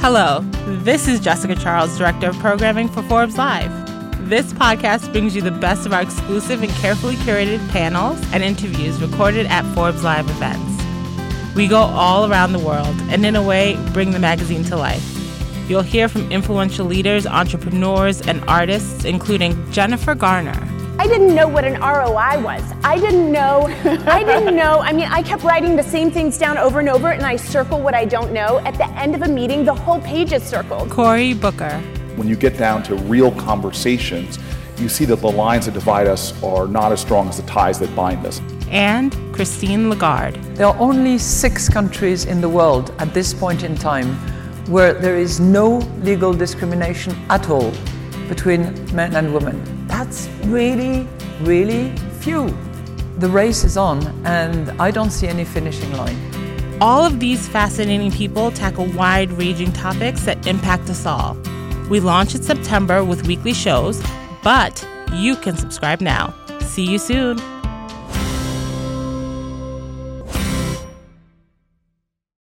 Hello, this is Jessica Charles, Director of Programming for Forbes Live. This podcast brings you the best of our exclusive and carefully curated panels and interviews recorded at Forbes Live events. We go all around the world and, in a way, bring the magazine to life. You'll hear from influential leaders, entrepreneurs, and artists, including Jennifer Garner. I didn't know what an ROI was. I didn't know. I didn't know. I mean, I kept writing the same things down over and over, and I circle what I don't know. At the end of a meeting, the whole page is circled. Cory Booker. When you get down to real conversations, you see that the lines that divide us are not as strong as the ties that bind us. And Christine Lagarde. There are only six countries in the world at this point in time where there is no legal discrimination at all between men and women. That's really, really few. The race is on, and I don't see any finishing line. All of these fascinating people tackle wide ranging topics that impact us all. We launch in September with weekly shows, but you can subscribe now. See you soon.